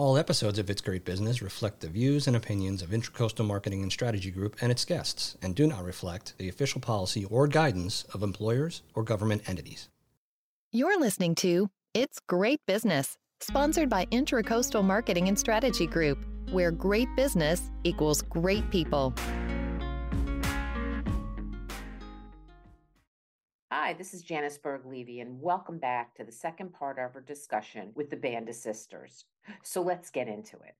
All episodes of It's Great Business reflect the views and opinions of Intracoastal Marketing and Strategy Group and its guests and do not reflect the official policy or guidance of employers or government entities. You're listening to It's Great Business, sponsored by Intracoastal Marketing and Strategy Group, where great business equals great people. Hi, this is Janice Berg Levy, and welcome back to the second part of our discussion with the Band of Sisters. So let's get into it.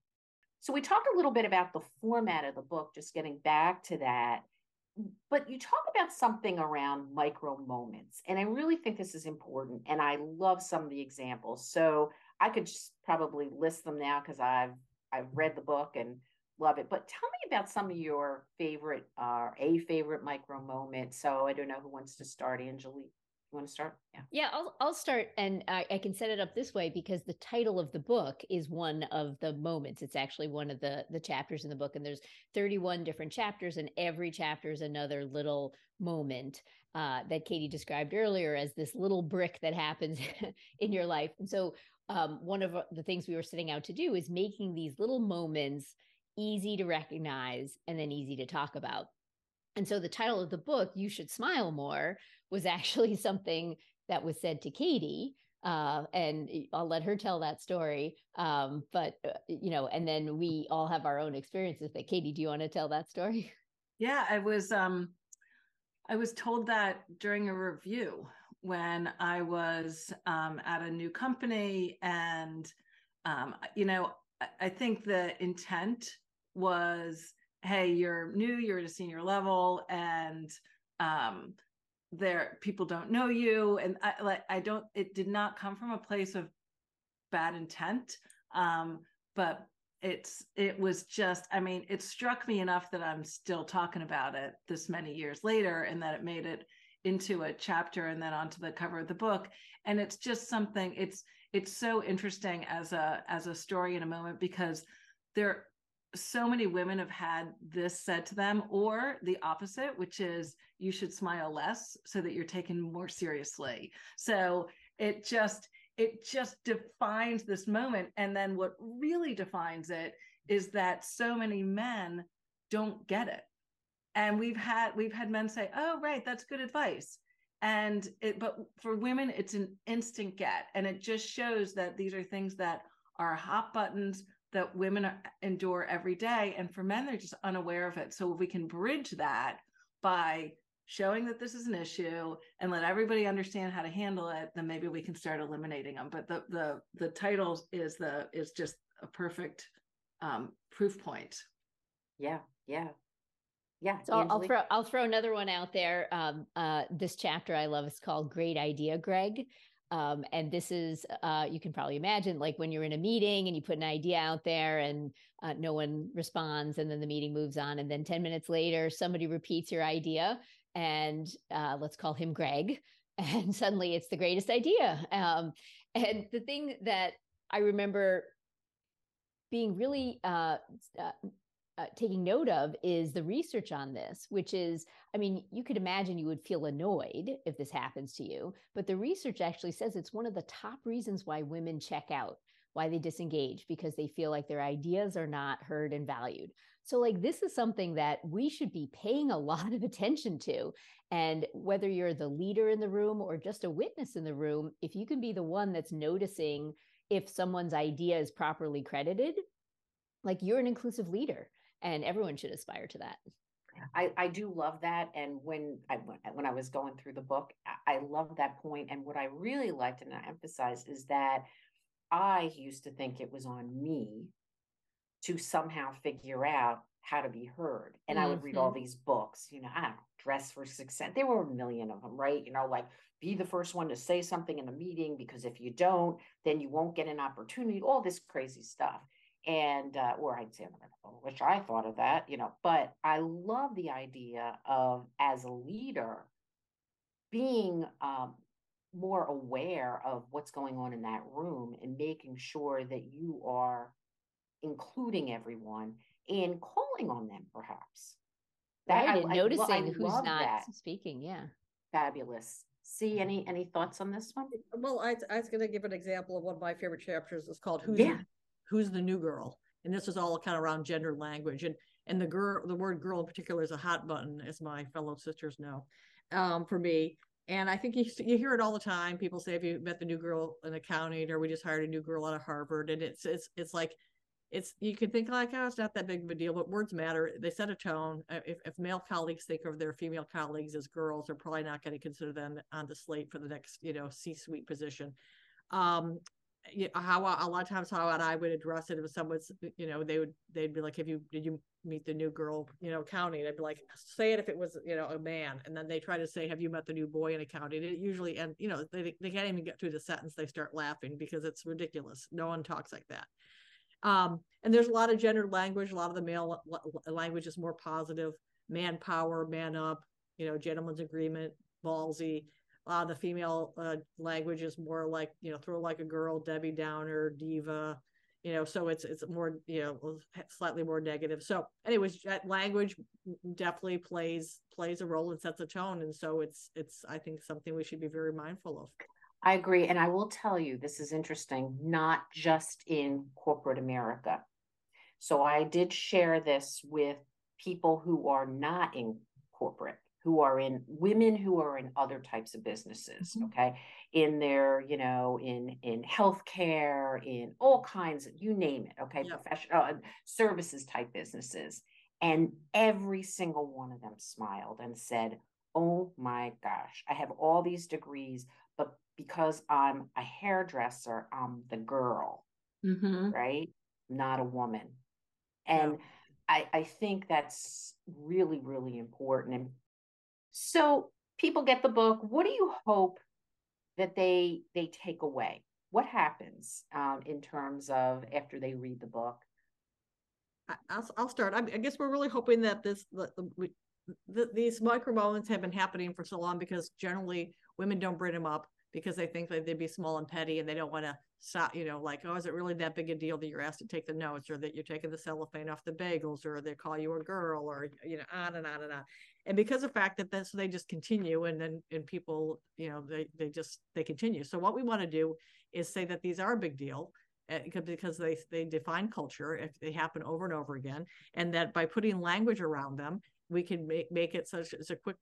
So, we talked a little bit about the format of the book, just getting back to that. But you talk about something around micro moments, and I really think this is important. And I love some of the examples. So, I could just probably list them now because I've I've read the book and love it. But tell me about some of your favorite, uh, a favorite micro moment. So I don't know who wants to start, Angelique. You want to start? Yeah. Yeah, I'll I'll start, and I, I, can set it up this way because the title of the book is one of the moments. It's actually one of the the chapters in the book, and there's 31 different chapters, and every chapter is another little moment uh, that Katie described earlier as this little brick that happens in your life. And so, um, one of the things we were setting out to do is making these little moments easy to recognize and then easy to talk about. And so the title of the book, You Should Smile More, was actually something that was said to Katie. Uh, and I'll let her tell that story. Um, but, uh, you know, and then we all have our own experiences. But Katie, do you want to tell that story? Yeah, I was, um, I was told that during a review when I was um, at a new company. And, um, you know, I, think the intent was hey you're new you're at a senior level and um there people don't know you. And i like i don't it did not come from a place of bad intent um but it's it was just i mean it struck me enough that i'm still talking about it this many years later and that it made it into a chapter and then onto the cover of the book. And it's just something it's it's so interesting as a as a story in a moment because there so many women have had this said to them or the opposite which is you should smile less so that you're taken more seriously. So it just it just defines this moment. And then what really defines it is that so many men don't get it. And we've had we've had men say oh right that's good advice and it but for women it's an instant get and it just shows that these are things that are hot buttons that women endure every day. And for men, they're just unaware of it. So if we can bridge that by showing that this is an issue and let everybody understand how to handle it, then maybe we can start eliminating them. But the the the title is the is just a perfect um, proof point. Yeah, yeah. Yeah, so I'll, I'll, throw I'll throw another one out there. Um, uh, this chapter I love is called "Great Idea, Greg," Um, and this is, uh, you can probably imagine, like when you're in a meeting and you put an idea out there and uh, no one responds, and then the meeting moves on. And then 10 minutes later, somebody repeats your idea, and uh, let's call him Greg. And suddenly it's the greatest idea. Um, and the thing that I remember being really uh, uh, uh, taking note of is the research on this, which is, I mean, you could imagine you would feel annoyed if this happens to you, but the research actually says it's one of the top reasons why women check out, why they disengage, because they feel like their ideas are not heard and valued. So, like, this is something that we should be paying a lot of attention to. And whether you're the leader in the room or just a witness in the room, if you can be the one that's noticing if someone's idea is properly credited, like you're an inclusive leader and everyone should aspire to that I, I do love that. And when I when I was going through the book, I, I love that point. And what I really liked and I emphasized is that I used to think it was on me to somehow figure out how to be heard. And mm-hmm. I would read all mm-hmm. these books, you know, I don't know, dress for success. There were a million of them, right? You know, like be the first one to say something in a meeting because if you don't, then you won't get an opportunity, all this crazy stuff and uh, or I'd say, oh, wish I thought of that, you know. But I love the idea of as a leader being um, more aware of what's going on in that room and making sure that you are including everyone and calling on them, perhaps. That, right, I, and I, noticing I, who's not that. speaking. Yeah, fabulous. See any any thoughts on this one? Well, I, I was going to give an example of one of my favorite chapters. It's called "Who's yeah who's the new girl and this is all kind of around gender language and and the girl the word girl in particular is a hot button as my fellow sisters know um, for me and I think you, you hear it all the time. People say, "Have you met the new girl in accounting?" Or we just hired a new girl out of Harvard, and it's it's it's like it's you can think like, "Oh, it's not that big of a deal," but words matter. They set a tone. Uh, if, if male colleagues think of their female colleagues as girls, they're probably not going to consider them on the slate for the next you know C-suite position. Um, how a lot of times how I would address it if someone's you know they would they'd be like if you did you meet the new girl you know accounting I'd be like say it if it was you know a man. And then they try to say have you met the new boy in accounting it usually and you know they, they can't even get through the sentence they start laughing because it's ridiculous. No one talks like that. Um, and there's a lot of gendered language a lot of the male language is more positive manpower man up you know gentleman's agreement ballsy uh, the female uh, language is more like you know throw like a girl debbie downer diva you know so it's it's more you know slightly more negative. So anyways language definitely plays plays a role and sets a tone. And so it's it's i think something we should be very mindful of. I agree. And i will tell you this is interesting not just in corporate america. So i did share this with people who are not in corporate who are in women who are in other types of businesses mm-hmm. okay in their you know in in healthcare in all kinds of you name it okay yeah. professional uh, services type businesses and every single one of them smiled and said oh my gosh i have all these degrees but because i'm a hairdresser i'm the girl mm-hmm. right not a woman and yeah. I, I think that's really, really important. And so people get the book. What do you hope that they they take away? What happens um, in terms of after they read the book? I'll, I'll start. I, guess we're really hoping that this the, the, the, these micro moments have been happening for so long because generally women don't bring them up because they think that they'd be small and petty and they don't want to stop, you know, like, oh, is it really that big a deal that you're asked to take the notes or that you're taking the cellophane off the bagels or they call you a girl or, you know, on and on and on. And because of the fact that that's, they just continue and then, and people, you know, they, they just, they continue. So what we want to do is say that these are a big deal eh, because they they define culture if they happen over and over again and that by putting language around them we can make, make it such as a quick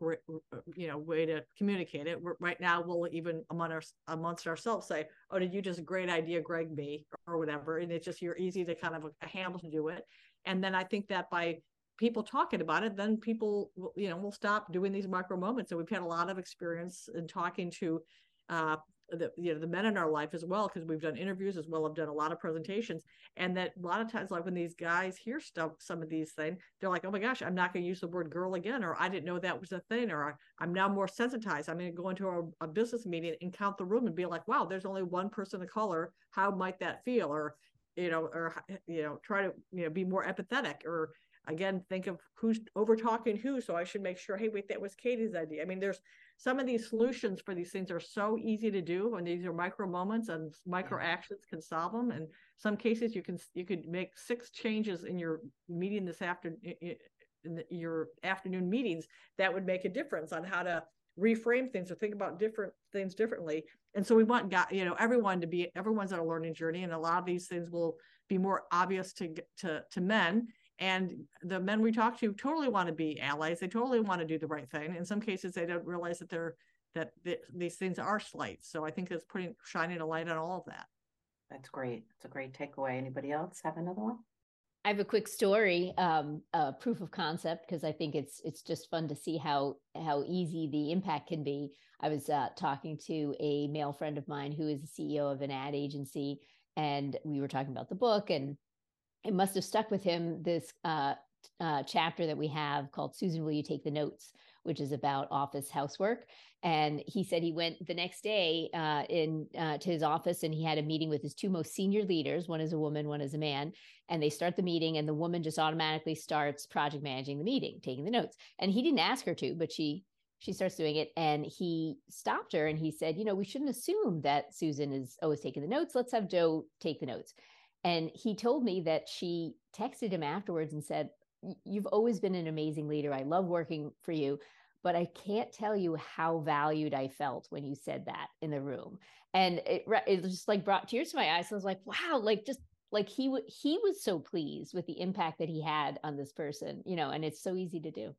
you know way to communicate it right now we'll even among our, amongst ourselves say oh did you just great idea greg me or whatever and it's just you're easy to kind of a handle to do it and then i think that by people talking about it then people you know will stop doing these micro moments. And we've had a lot of experience in talking to uh, the you know the men in our life as well because we've done interviews as well i've done a lot of presentations. And that a lot of times like when these guys hear stuff some of these things they're like oh my gosh i'm not going to use the word girl again or i didn't know that was a thing or i'm now more sensitized. I'm going to go into a, a business meeting and count the room and be like wow there's only one person of color. How might that feel? Or you know or you know try to you know be more empathetic or again think of who's over talking who so i should make sure hey wait that was katie's idea. I mean there's some of these solutions for these things are so easy to do and these are micro moments and micro actions can solve them and some cases you can you could make six changes in your meeting this afternoon in your afternoon meetings. That would make a difference on how to reframe things or think about different things differently. And so we want got you know everyone to be everyone's on a learning journey and a lot of these things will be more obvious to to to men and the men we talk to totally want to be allies. They totally want to do the right thing. In some cases, they don't realize that they're that th- these things are slights. So I think it's putting shining a light on all of that. That's great. It's a great takeaway. Anybody else have another one? I have a quick story, um, uh, proof of concept, because I think it's it's just fun to see how how easy the impact can be. I was uh, talking to a male friend of mine who is the CEO of an ad agency, and we were talking about the book, and it must have stuck with him this uh, uh, chapter that we have called Susan, Will You Take the Notes, which is about office housework. And he said he went the next day uh, in uh, to his office and he had a meeting with his two most senior leaders. One is a woman, one is a man. And they start the meeting, and the woman just automatically starts project managing the meeting, taking the notes. And he didn't ask her to, but she she starts doing it and he stopped her and he said you know we shouldn't assume that susan is always taking the notes let's have joe take the notes and he told me that she texted him afterwards and said, You've always been an amazing leader. I love working for you, but I can't tell you how valued I felt when you said that in the room. And it, it just like brought tears to my eyes. I was like, wow, like just like he w- he was so pleased with the impact that he had on this person you know and it's so easy to do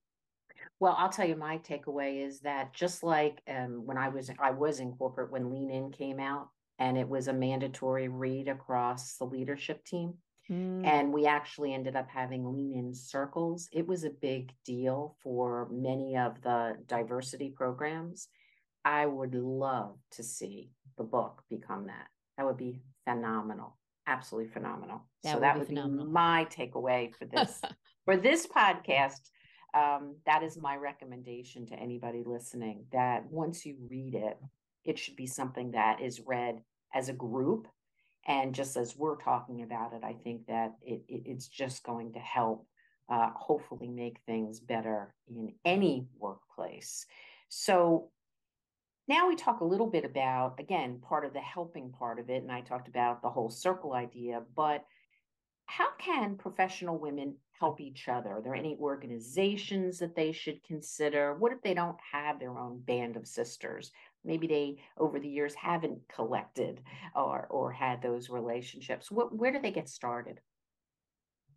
well i'll tell you my takeaway is that just like um, when i was i was in corporate when lean in came out and it was a mandatory read across the leadership team mm. and we actually ended up having lean in circles it was a big deal for many of the diversity programs i would love to see the book become that that would be phenomenal absolutely phenomenal. That so would that be would phenomenal. be my takeaway for this for this podcast. Um, that is my recommendation to anybody listening. That once you read it, it should be something that is read as a group, and just as we're talking about it, I think that it, it it's just going to help. Uh, hopefully, make things better in any workplace. So, now we talk a little bit about, again, part of the helping part of it. And I talked about the whole circle idea, but how can professional women help each other? Are there any organizations that they should consider? What if they don't have their own band of sisters? Maybe they, over the years, haven't collected or, or had those relationships. What, where do they get started?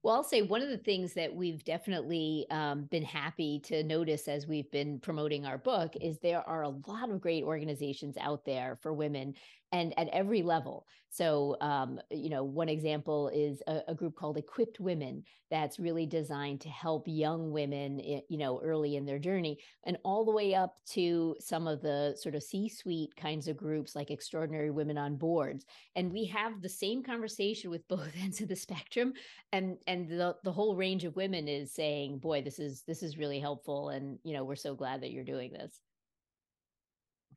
Well, I'll say one of the things that we've definitely um, been happy to notice as we've been promoting our book is there are a lot of great organizations out there for women and at every level. So, um, you know, one example is a, a, group called Equipped Women that's really designed to help young women, you know, early in their journey, and all the way up to some of the sort of C-suite kinds of groups like Extraordinary Women on Boards. And we have the same conversation with both ends of the spectrum, and and the the whole range of women is saying, "Boy, this is this is really helpful," and you know, we're so glad that you're doing this.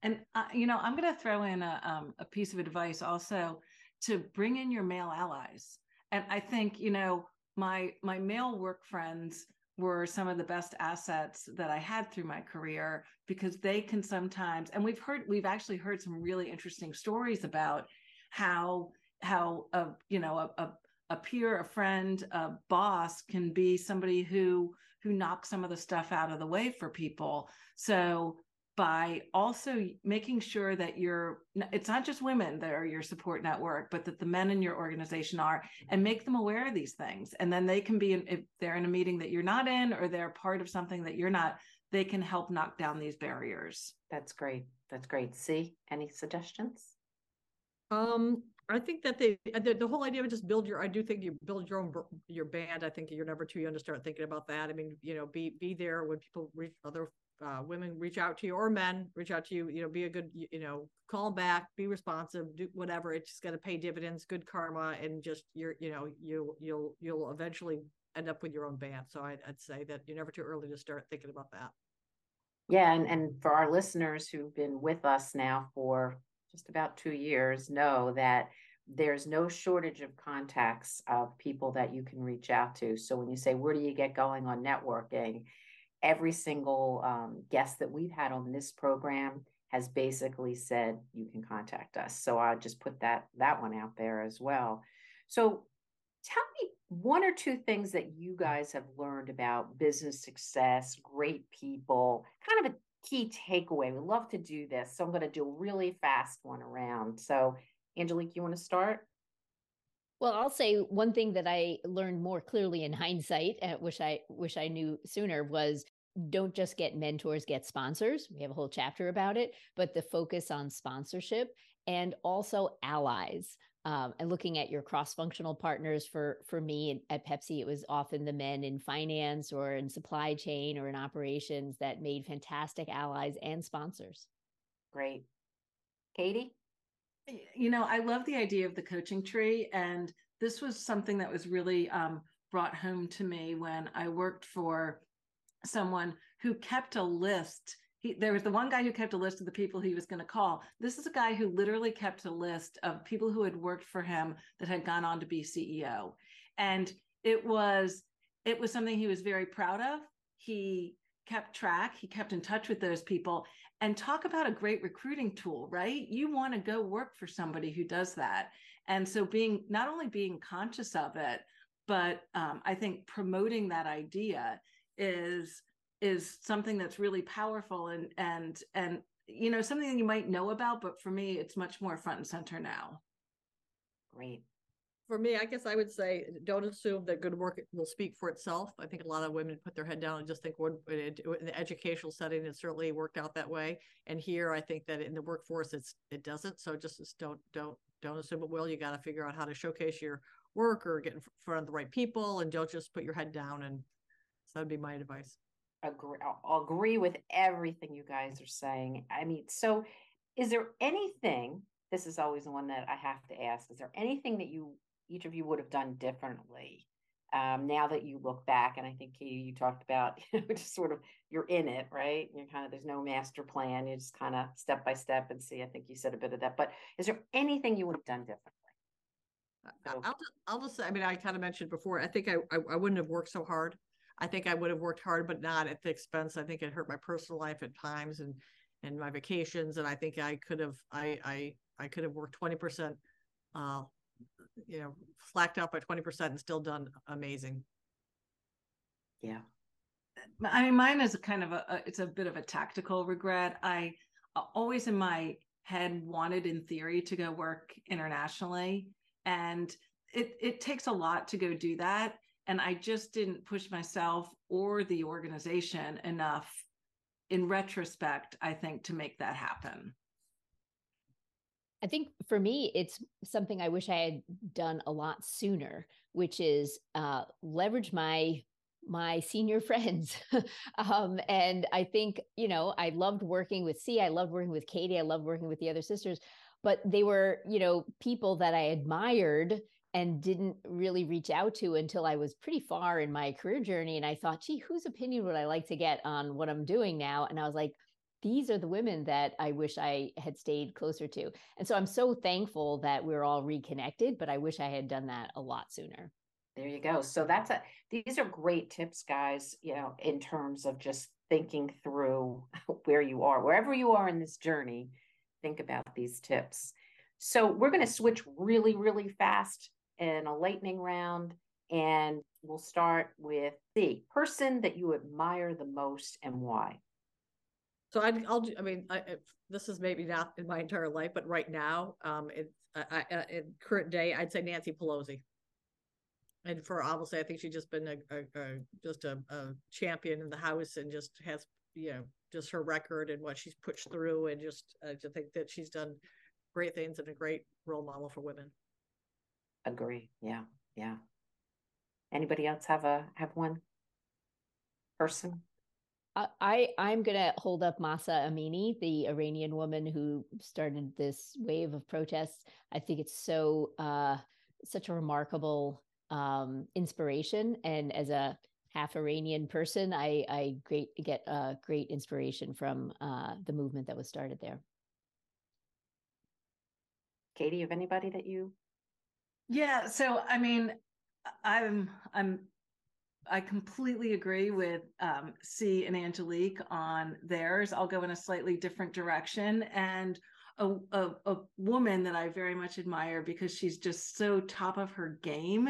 And uh, you know, I'm going to throw in a, um, a piece of advice also to bring in your male allies. And I think you know my my male work friends were some of the best assets that I had through my career because they can sometimes and we've heard we've actually heard some really interesting stories about how how a you know a, a, a peer a friend a boss can be somebody who who knocks some of the stuff out of the way for people so by also making sure that you're it's not just women that are your support network but that the men in your organization are and make them aware of these things. And then they can be in, if they're in a meeting that you're not in or they're part of something that you're not they can help knock down these barriers. That's great. That's great. See any suggestions? Um I think that they the, the, whole idea of just build your I do think you build your own your band. I think you're never too young to start thinking about that. I mean, you know, be be there when people reach other uh, women reach out to you or men reach out to you you know be a good you know call back be responsive do whatever. It's just going to pay dividends good karma and just you're you know you you'll you'll eventually end up with your own band. So I'd, I'd say that you're never too early to start thinking about that. Yeah and, and for our listeners who've been with us now for just about two years know that there's no shortage of contacts of people that you can reach out to. So when you say where do you get going on networking every single um, guest that we've had on this program has basically said you can contact us. So I'll just put that that one out there as well. So tell me one or two things that you guys have learned about business success, great people, kind of a key takeaway. We love to do this. So I'm going to do a really fast one around. So Angelique, you want to start? Well, I'll say one thing that I learned more clearly in hindsight, uh, wish I wish I knew sooner, was don't just get mentors, get sponsors. We have a whole chapter about it, but the focus on sponsorship and also allies. Um, and looking at your cross-functional partners for for me at Pepsi, it was often the men in finance or in supply chain or in operations that made fantastic allies and sponsors. Great, Katie. You know, I love the idea of the coaching tree, and this was something that was really um, brought home to me when I worked for someone who kept a list. He, there was the one guy who kept a list of the people he was going to call. This is a guy who literally kept a list of people who had worked for him that had gone on to be CEO. And it was it was something he was very proud of. He kept track, he kept in touch with those people and talk about a great recruiting tool, right? You want to go work for somebody who does that. And so being not only being conscious of it, but um, I think promoting that idea is is something that's really powerful and and and you know something that you might know about but for me it's much more front and center now great for me, I guess I would say don't assume that good work will speak for itself. I think a lot of women put their head down and just think in the educational setting, it certainly worked out that way. And here, I think that in the workforce, it's it doesn't. So just, just don't don't don't assume it will. You got to figure out how to showcase your work or get in front of the right people, and don't just put your head down. And that'd be my advice. Agree. I'll agree with everything you guys are saying. I mean, so is there anything? This is always the one that I have to ask. Is there anything that you each of you would have done differently um, now that you look back and i think katie you talked about you know just sort of you're in it right you're kind of there's no master plan you just kind of step by step and see i think you said a bit of that but is there anything you would have done differently I'll just, I'll just say, I mean, I kind of mentioned before, I think I, I, I wouldn't have worked so hard. I think I would have worked hard, but not at the expense. I think it hurt my personal life at times and, and my vacations. And I think I could have, I, I, I could have worked 20% uh, you know, slacked out by 20% and still done amazing. Yeah. I mean, mine is a kind of a, it's a bit of a tactical regret. I always in my head wanted in theory to go work internationally. And it, it takes a lot to go do that. And I just didn't push myself or the organization enough in retrospect, I think, to make that happen. I think for me, it's something I wish I had done a lot sooner, which is uh, leverage my my senior friends. um, and I think, you know, I loved working with C, I loved working with Katie, I loved working with the other sisters, but they were, you know, people that I admired and didn't really reach out to until I was pretty far in my career journey. And I thought, gee, whose opinion would I like to get on what I'm doing now? And I was like, these are the women that I wish I had stayed closer to. And so I'm so thankful that we're all reconnected, but I wish I had done that a lot sooner. There you go. So that's a these are great tips, guys, you know, in terms of just thinking through where you are, wherever you are in this journey, think about these tips. So we're going to switch really, really fast in a lightning round. And we'll start with the person that you admire the most and why. So I, will do, I mean, I, this is maybe not in my entire life, but right now, um, in, I, I, in current day, I'd say Nancy Pelosi. And for obviously, I think she's just been a, a, a just a, a, champion in the House and just has, you know, just her record and what she's pushed through, and just uh, to think that she's done great things and a great role model for women. Agree. Yeah. Yeah. Anybody else have a have one person? I I'm gonna hold up Mahsa Amini, the Iranian woman who started this wave of protests. I think it's so uh, such a remarkable um, inspiration, and as a half Iranian person, I I great get uh, great inspiration from uh, the movement that was started there. Katie, have anybody that you? Yeah, so I mean, I'm I'm I completely agree with um, C and Angelique on theirs. I'll go in a slightly different direction. And a, a, a, woman that I very much admire because she's just so top of her game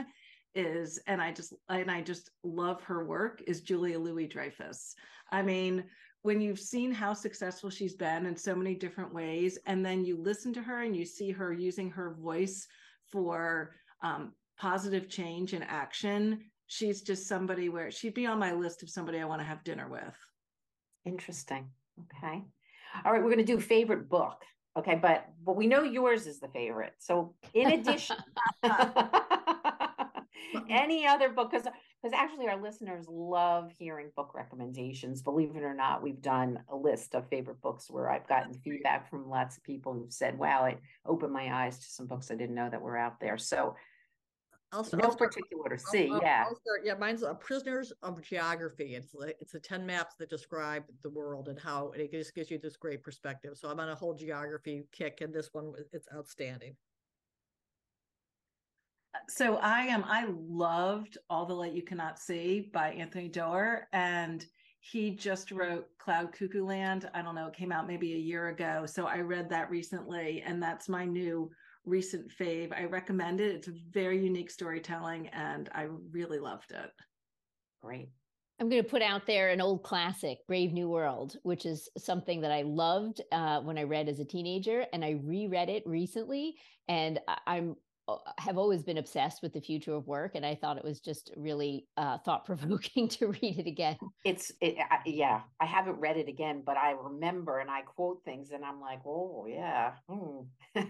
is, and I just and I just love her work is Julia Louis Dreyfus. I mean, when you've seen how successful she's been in so many different ways, and then you listen to her and you see her using her voice for um, positive change and action she's just somebody where she'd be on my list of somebody I want to have dinner with. Interesting. Okay. All right, we're going to do favorite book. Okay, but but we know yours is the favorite. So in addition, any other book because because actually our listeners love hearing book recommendations. Believe it or not, we've done a list of favorite books where I've gotten feedback from lots of people who've said, "Wow, it opened my eyes to some books I didn't know that were out there." So I'll, no I'll start, particular C. I'll, yeah. I'll start, yeah, mine's a prisoners of geography. It's like it's a 10 maps that describe the world and how it just gives you this great perspective. So I'm on a whole geography kick, and this one it's outstanding. So I am. I loved All the Light You Cannot See by Anthony Doerr, and he just wrote Cloud Cuckoo Land. I don't know, it came out maybe a year ago. So I read that recently, and that's my new recent fave. I recommend it. It's a very unique storytelling and I really loved it. Great. I'm going to put out there an old classic, Brave New World, which is something that I loved uh, when I read as a teenager, and I reread it recently, and I'm have always been obsessed with the future of work, and I thought it was just really uh, thought provoking to read it again. It's it, I, yeah. I haven't read it again, but I remember and I quote things, and I'm like, oh yeah, hmm.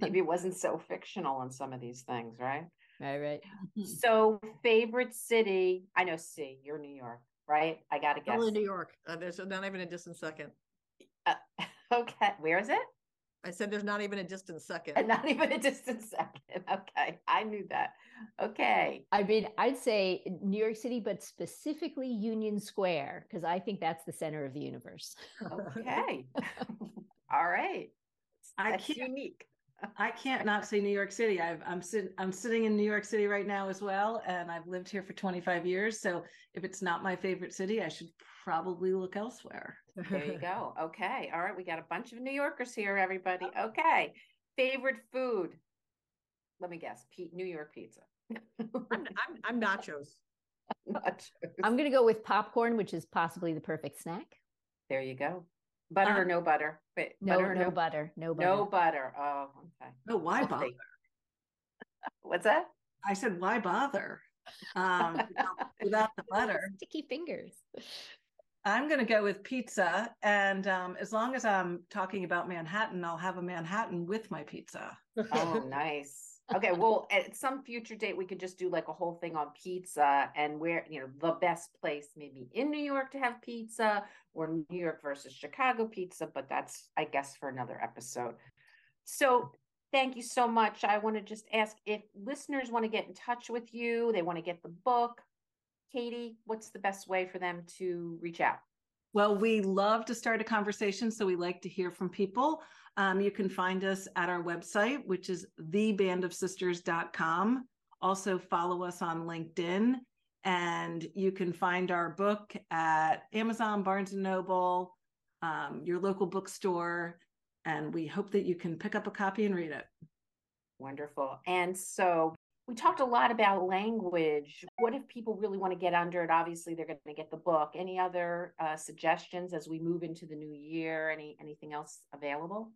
maybe it wasn't so fictional on some of these things, right? Right, right. So, favorite city? I know C. You're New York, right? I got to guess. Only New York. Uh, there's not even a distant second. Uh, okay, where is it? I said there's not even a distant second. And not even a distant second. Okay, I knew that. Okay. I mean, I'd say New York City, but specifically Union Square, because I think that's the center of the universe. Okay. All right. I That's can't- unique. I can't not say New York City. I've, I'm sitting I'm sitting in New York City right now as well, and I've lived here for 25 years. So if it's not my favorite city, I should probably look elsewhere. There you go. Okay. All right. We got a bunch of New Yorkers here, everybody. Oh. Okay. Favorite food? Let me guess. Pe- New York pizza. I'm, I'm, I'm nachos. Nachos. I'm going to go with popcorn, which is possibly the perfect snack. There you go. Butter or Um, no butter? Wait, No, butter or no butter, no butter. No butter. Oh, okay. Oh, why Let's bother? see. What's that? I said, why bother? Um, without- without the butter. Sticky fingers. I'm going to go with pizza. And um, as long as I'm talking about Manhattan, I'll have a Manhattan with my pizza. Oh, nice. Okay, well, at some future date, we could just do like a whole thing on pizza and where, you know, the best place maybe in New York to have pizza or New York versus Chicago pizza, but that's, I guess, for another episode. So thank you so much. I want to just ask if listeners want to get in touch with you, they want to get the book. Katie, what's the best way for them to reach out? Well, we love to start a conversation, so we like to hear from people. Um, you can find us at our website, which is thebandofsisters.com. Also, follow us on LinkedIn, and you can find our book at Amazon, Barnes and Noble, um, your local bookstore, and we hope that you can pick up a copy and read it. Wonderful. And so we talked a lot about language. What if people really want to get under it? Obviously, they're going to get the book. Any other uh, suggestions as we move into the new year? Any anything else available?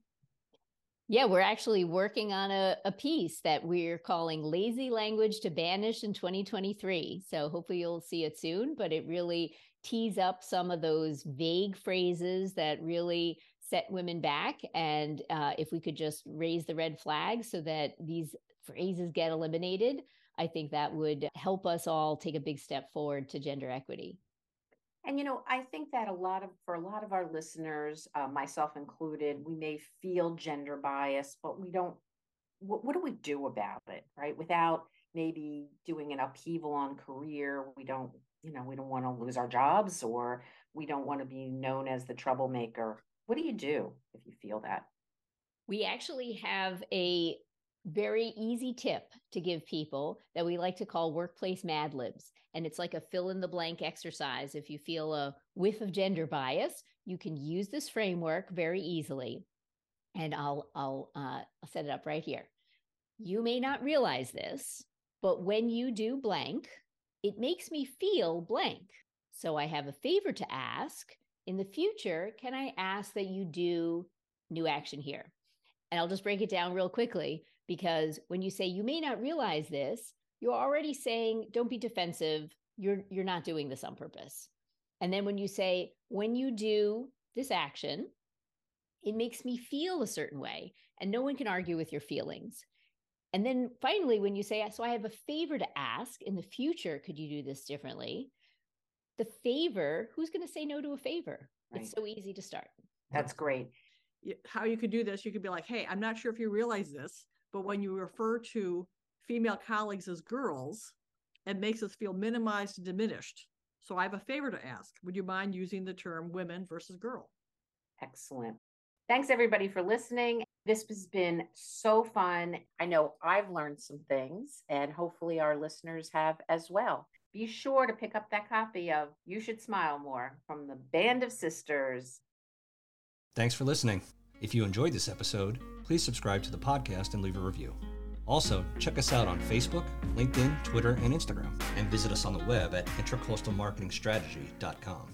Yeah, we're actually working on a, a piece that we're calling Lazy Language to Banish in 2023. So hopefully you'll see it soon, but it really tees up some of those vague phrases that really set women back. And uh, if we could just raise the red flag so that these phrases get eliminated, I think that would help us all take a big step forward to gender equity. And you know, I think that a lot of for a lot of our listeners, uh, myself included, we may feel gender bias, but we don't. What, what do we do about it, right? Without maybe doing an upheaval on career, we don't. You know, we don't want to lose our jobs, or we don't want to be known as the troublemaker. What do you do if you feel that? We actually have a very easy tip to give people that we like to call workplace mad libs. And it's like a fill in the blank exercise. If you feel a whiff of gender bias, you can use this framework very easily. And I'll, I'll, uh, I'll set it up right here. You may not realize this, but when you do blank, it makes me feel blank. So I have a favor to ask. In the future, can I ask that you do new action here? And I'll just break it down real quickly because when you say you may not realize this, you're already saying don't be defensive. You're you're not doing this on purpose. And then when you say when you do this action, it makes me feel a certain way and no one can argue with your feelings. And then finally when you say so I have a favor to ask in the future could you do this differently? The favor, who's going to say no to a favor? Right. It's so easy to start. That's great. how you could do this, you could be like, hey, I'm not sure if you realize this, but when you refer to female colleagues as girls, it makes us feel minimized and diminished. So I have a favor to ask. Would you mind using the term women versus girl? Excellent. Thanks everybody for listening. This has been so fun. I know I've learned some things, and hopefully our listeners have as well. Be sure to pick up that copy of You Should Smile More from the Band of Sisters. Thanks for listening. If you enjoyed this episode, please subscribe to the podcast and leave a review. Also, check us out on Facebook, LinkedIn, Twitter, and Instagram, and visit us on the web at intracoastalmarketingstrategy.com.